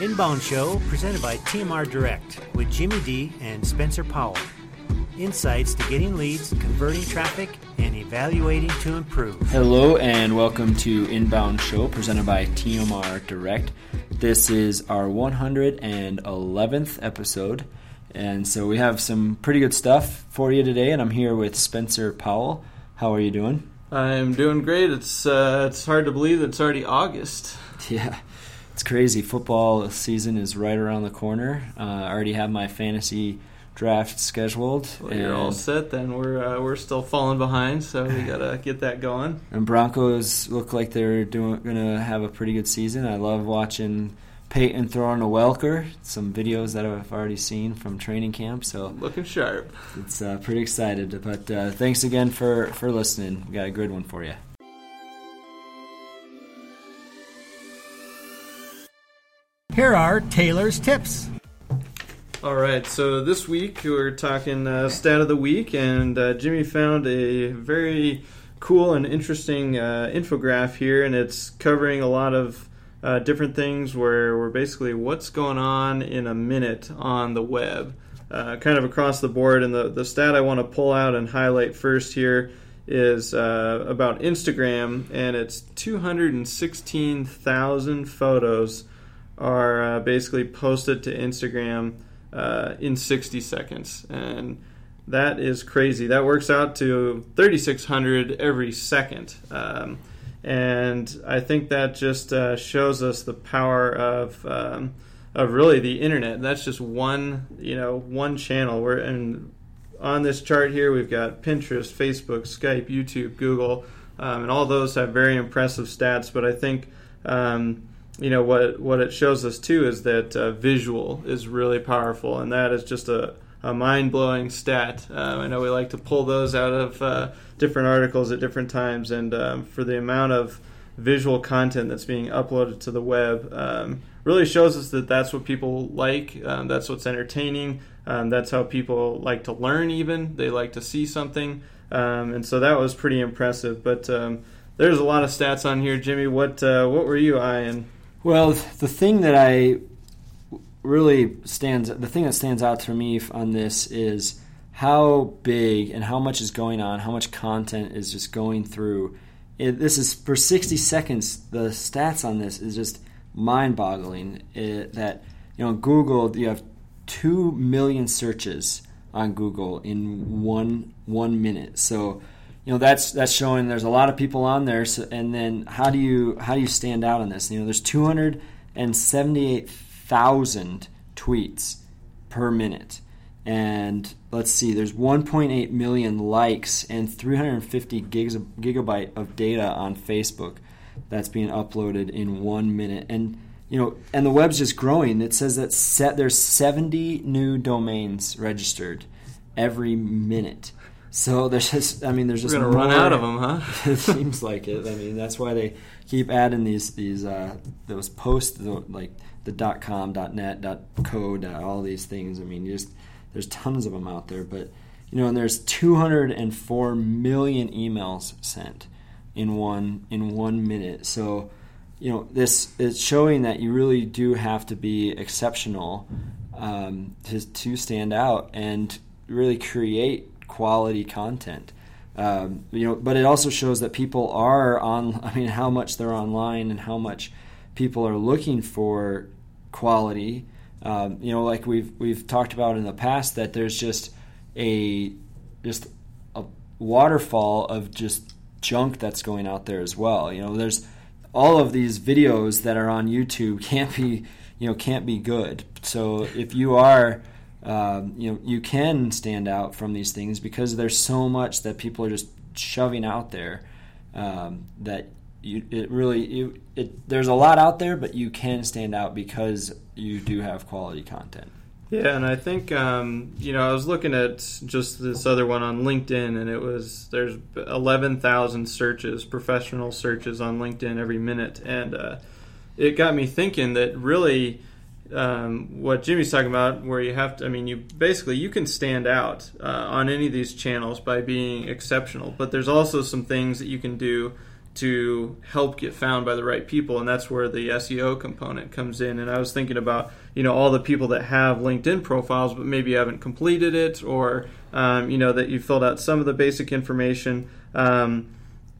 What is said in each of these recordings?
Inbound Show presented by TMR Direct with Jimmy D and Spencer Powell. Insights to getting leads, converting traffic, and evaluating to improve. Hello and welcome to Inbound Show presented by TMR Direct. This is our 111th episode, and so we have some pretty good stuff for you today. And I'm here with Spencer Powell. How are you doing? I'm doing great. It's uh, it's hard to believe that it's already August. Yeah, it's crazy. Football season is right around the corner. Uh, I already have my fantasy draft scheduled. Well, you're all set. Then we're uh, we're still falling behind, so we gotta get that going. And Broncos look like they're doing gonna have a pretty good season. I love watching Peyton throwing a Welker. Some videos that I've already seen from training camp. So looking sharp. It's uh, pretty excited. But uh, thanks again for for listening. We got a good one for you. Here are Taylor's tips. All right, so this week we're talking uh, stat of the week, and uh, Jimmy found a very cool and interesting uh, infograph here, and it's covering a lot of uh, different things where we're basically what's going on in a minute on the web, uh, kind of across the board. And the, the stat I want to pull out and highlight first here is uh, about Instagram, and it's 216,000 photos are basically posted to Instagram uh, in 60 seconds. And that is crazy. That works out to 3,600 every second. Um, and I think that just uh, shows us the power of um, of really the internet. That's just one you know one channel. We're and on this chart here we've got Pinterest, Facebook, Skype, YouTube, Google, um, and all those have very impressive stats. But I think um, you know what what it shows us too is that uh, visual is really powerful, and that is just a, a mind blowing stat. Um, I know we like to pull those out of uh, different articles at different times, and um, for the amount of visual content that's being uploaded to the web, um, really shows us that that's what people like. Um, that's what's entertaining. Um, that's how people like to learn. Even they like to see something, um, and so that was pretty impressive. But there's a lot of stats on here, Jimmy. What uh, what were you eyeing? Well, the thing that I really stands the thing that stands out to me on this is how big and how much is going on, how much content is just going through. It, this is for 60 seconds. The stats on this is just mind-boggling. It, that you know, Google, you have two million searches on Google in one one minute. So you know that's that's showing there's a lot of people on there. So, and then how do you how do you stand out on this? You know, there's 278,000 tweets per minute, and let's see, there's 1.8 million likes and 350 gigs of, gigabyte of data on Facebook that's being uploaded in one minute, and you know, and the web's just growing. It says that set, there's 70 new domains registered every minute. So there's just, I mean, there's just We're gonna run out of them, huh? it seems like it. I mean, that's why they keep adding these these uh, those posts like the dot com, dot net, dot co, dot all these things. I mean, just there's tons of them out there, but you know, and there's 204 million emails sent in one in one minute. So you know, this is showing that you really do have to be exceptional um, to to stand out and really create quality content. Um, you know, but it also shows that people are on. I mean, how much they're online and how much people are looking for quality. Um, you know, like we've we've talked about in the past, that there's just a just a waterfall of just junk that's going out there as well. You know, there's all of these videos that are on YouTube can't be you know can't be good. So if you are um, you know you can stand out from these things because there's so much that people are just shoving out there um, that you it really you, it there's a lot out there but you can stand out because you do have quality content. Yeah and i think um, you know i was looking at just this other one on linkedin and it was there's 11000 searches professional searches on linkedin every minute and uh, it got me thinking that really um, what Jimmy's talking about, where you have to, I mean, you basically you can stand out uh, on any of these channels by being exceptional, but there's also some things that you can do to help get found by the right people and that's where the SEO component comes in and I was thinking about you know all the people that have LinkedIn profiles but maybe haven't completed it or um, you know that you filled out some of the basic information um,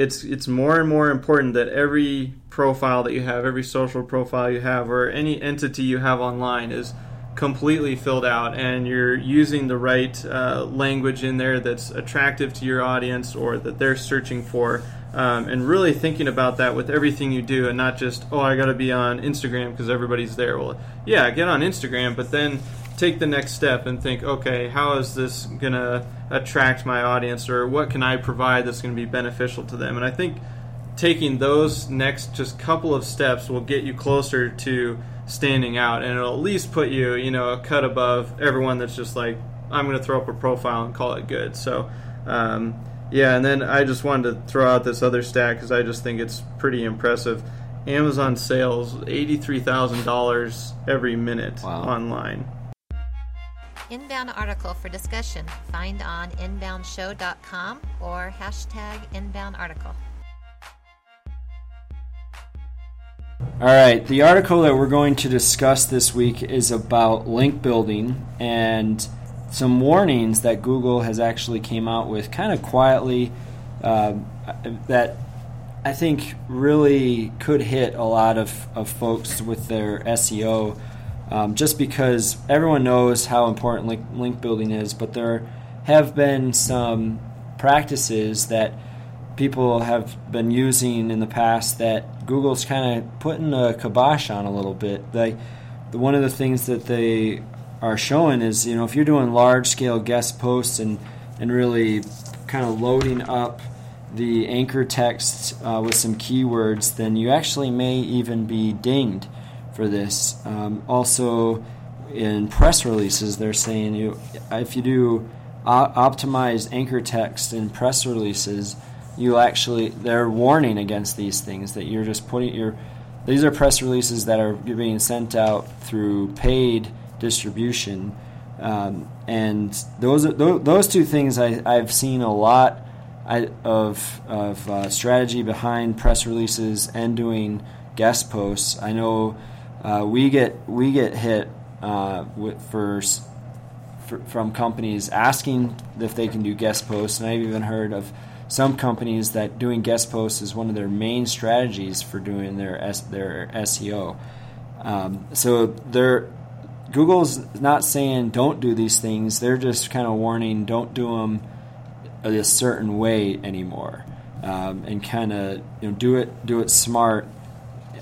it's it's more and more important that every profile that you have every social profile you have or any entity you have online is completely filled out and you're using the right uh, language in there that's attractive to your audience or that they're searching for um, and really thinking about that with everything you do and not just oh i got to be on instagram because everybody's there. Well yeah get on instagram but then take the next step and think okay how is this going to attract my audience or what can i provide that's going to be beneficial to them and i think taking those next just couple of steps will get you closer to standing out and it'll at least put you you know a cut above everyone that's just like i'm going to throw up a profile and call it good so um, yeah, and then I just wanted to throw out this other stat because I just think it's pretty impressive. Amazon sales $83,000 every minute wow. online. Inbound article for discussion. Find on inboundshow.com or hashtag inbound article. All right, the article that we're going to discuss this week is about link building and some warnings that Google has actually came out with kind of quietly uh, that I think really could hit a lot of, of folks with their SEO um, just because everyone knows how important link, link building is, but there have been some practices that people have been using in the past that Google's kind of putting a kibosh on a little bit. They, the, one of the things that they are showing is you know if you're doing large scale guest posts and and really kind of loading up the anchor text uh, with some keywords, then you actually may even be dinged for this. Um, also, in press releases, they're saying you if you do optimized anchor text in press releases, you actually they're warning against these things that you're just putting your these are press releases that are being sent out through paid distribution. Um, and those those two things I, I've seen a lot of of uh, strategy behind press releases and doing guest posts. I know uh, we get we get hit uh, for, for, from companies asking if they can do guest posts, and I've even heard of some companies that doing guest posts is one of their main strategies for doing their S, their SEO. Um, so they're Google's not saying don't do these things. They're just kind of warning don't do them a certain way anymore, um, and kind of you know do it do it smart,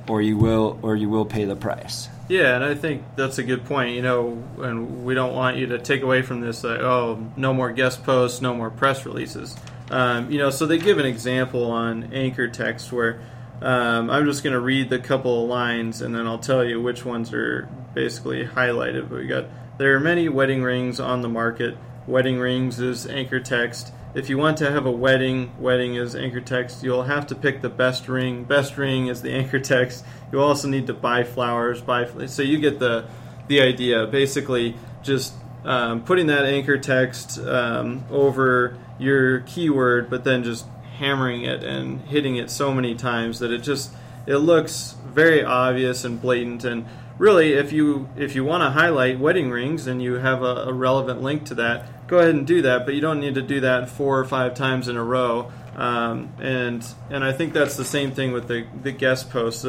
or you will or you will pay the price. Yeah, and I think that's a good point. You know, and we don't want you to take away from this like, oh, no more guest posts, no more press releases. Um, you know, so they give an example on anchor text where um, I'm just going to read the couple of lines and then I'll tell you which ones are basically highlighted. But we got there are many wedding rings on the market. Wedding rings is anchor text. If you want to have a wedding, wedding is anchor text. You'll have to pick the best ring. Best ring is the anchor text. You also need to buy flowers. Buy so you get the the idea. Basically, just um, putting that anchor text um, over your keyword, but then just hammering it and hitting it so many times that it just it looks very obvious and blatant and really if you if you want to highlight wedding rings and you have a, a, relevant link to that go ahead and do that but you don't need to do that four or five times in a row. Um, and and I think that's the same thing with the, the guest posts.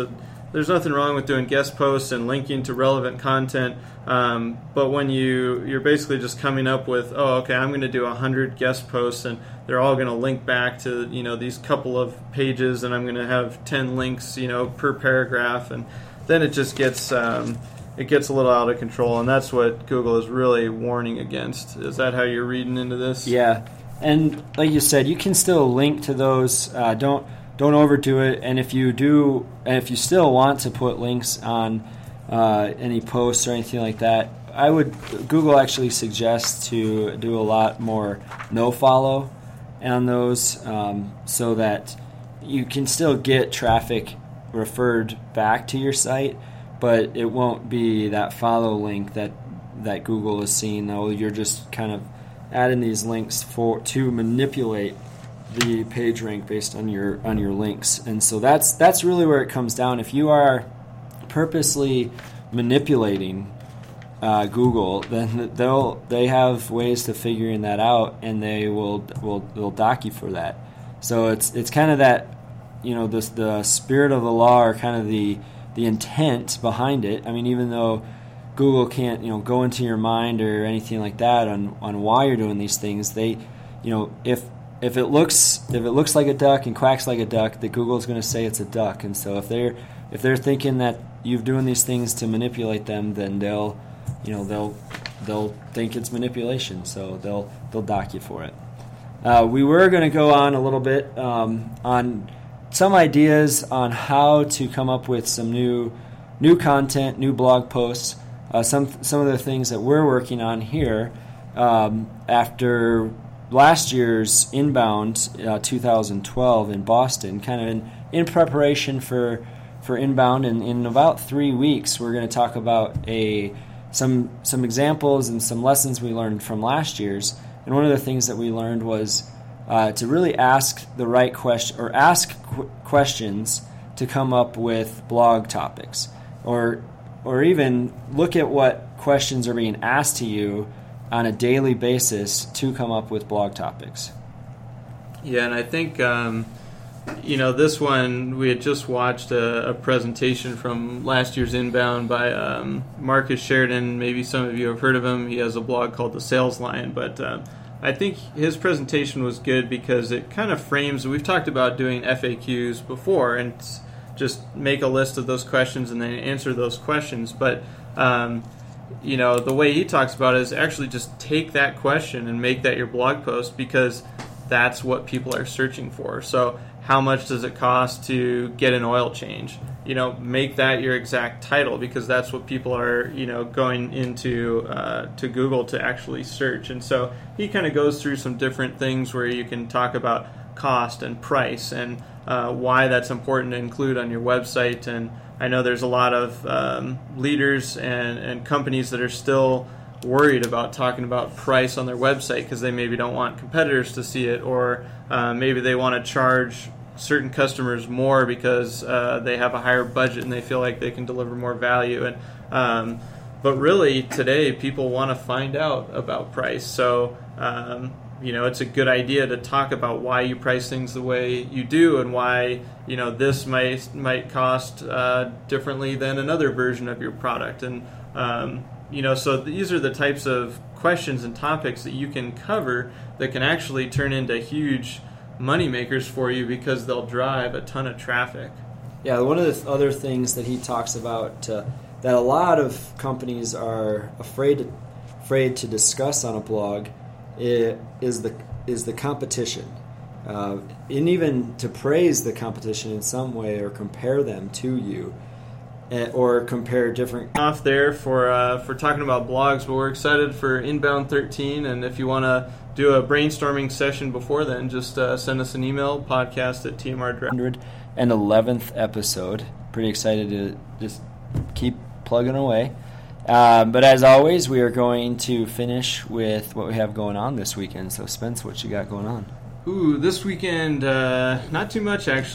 There's nothing wrong with doing guest posts and linking to relevant content. Um, but when you you're basically just coming up with oh okay i'm going to do 100 guest posts and they're all going to link back to you know these couple of pages and i'm going to have 10 links you know per paragraph. And then it just gets um, it gets a little out of control and that's what google is really warning against. Is that how you're reading into this? Yeah. And like you said you can still link to those uh, don't don't overdo it. And if you do, and if you still want to put links on uh, any posts or anything like that, I would Google actually suggests to do a lot more no follow on those, um, so that you can still get traffic referred back to your site, but it won't be that follow link that that Google is seeing. Though you're just kind of adding these links for to manipulate the page rank based on your on your links, and so that's that's really where it comes down. If you are purposely manipulating uh, Google, then they'll they have ways to figuring that out, and they will will will dock you for that. So it's it's kind of that you know the the spirit of the law or kind of the the intent behind it. I mean, even though Google can't you know go into your mind or anything like that on on why you're doing these things, they you know if if it looks if it looks like a duck and quacks like a duck, that Google's going to say it's a duck. And so if they're if they're thinking that you're doing these things to manipulate them, then they'll you know they'll they'll think it's manipulation. So they'll they'll dock you for it. Uh, we were going to go on a little bit um, on some ideas on how to come up with some new new content, new blog posts. Uh, some some of the things that we're working on here um, after last year's inbound uh, 2012 in Boston, kind of in, in preparation for for inbound. And in about three weeks, we're going to talk about a some some examples and some lessons we learned from last year's. And one of the things that we learned was uh, to really ask the right question or ask qu- questions to come up with blog topics, or or even look at what questions are being asked to you on a daily basis to come up with blog topics. Yeah, and I think um, you know this one we had just watched a, a, presentation from last year's inbound by um, Marcus Sheridan. Maybe some of you have heard of him. He has a blog called the Sales Lion, but uh, I think his presentation was good because it kind of frames. We've talked about doing FAQs before and just make a list of those questions and then answer those questions, but um, you know, the way he talks about it is actually just take that question and make that your blog post because that's what people are searching for. So, how much does it cost to get an oil change? You know, make that your exact title because that's what people are, you know, going into uh, to Google to actually search. And so he kind of goes through some different things where you can talk about cost and price and uh, why that's important to include on your website and I know there's a lot of um, leaders and, and companies that are still worried about talking about price on their website because they maybe don't want competitors to see it, or uh, maybe they want to charge certain customers more because uh, they have a higher budget and they feel like they can deliver more value. And um, but really today, people want to find out about price. So um, you know it's a good idea to talk about why you price things the way you do and why you know this might might cost uh, differently than another version of your product and um, you know so these are the types of questions and topics that you can cover that can actually turn into huge money makers for you because they'll drive a ton of traffic. Yeah one of the other things that he talks about uh, that a lot of companies are afraid to, afraid to discuss on a blog is the is the competition, uh, and even to praise the competition in some way or compare them to you, or compare different. Off there for uh, for talking about blogs, but we're excited for Inbound 13, and if you want to do a brainstorming session before then, just uh, send us an email podcast at TMR. And 11th episode. Pretty excited to just keep plugging away. Um, but as always, we are going to finish with what we have going on this weekend. So, Spence, what you got going on? Ooh, this weekend, uh, not too much actually.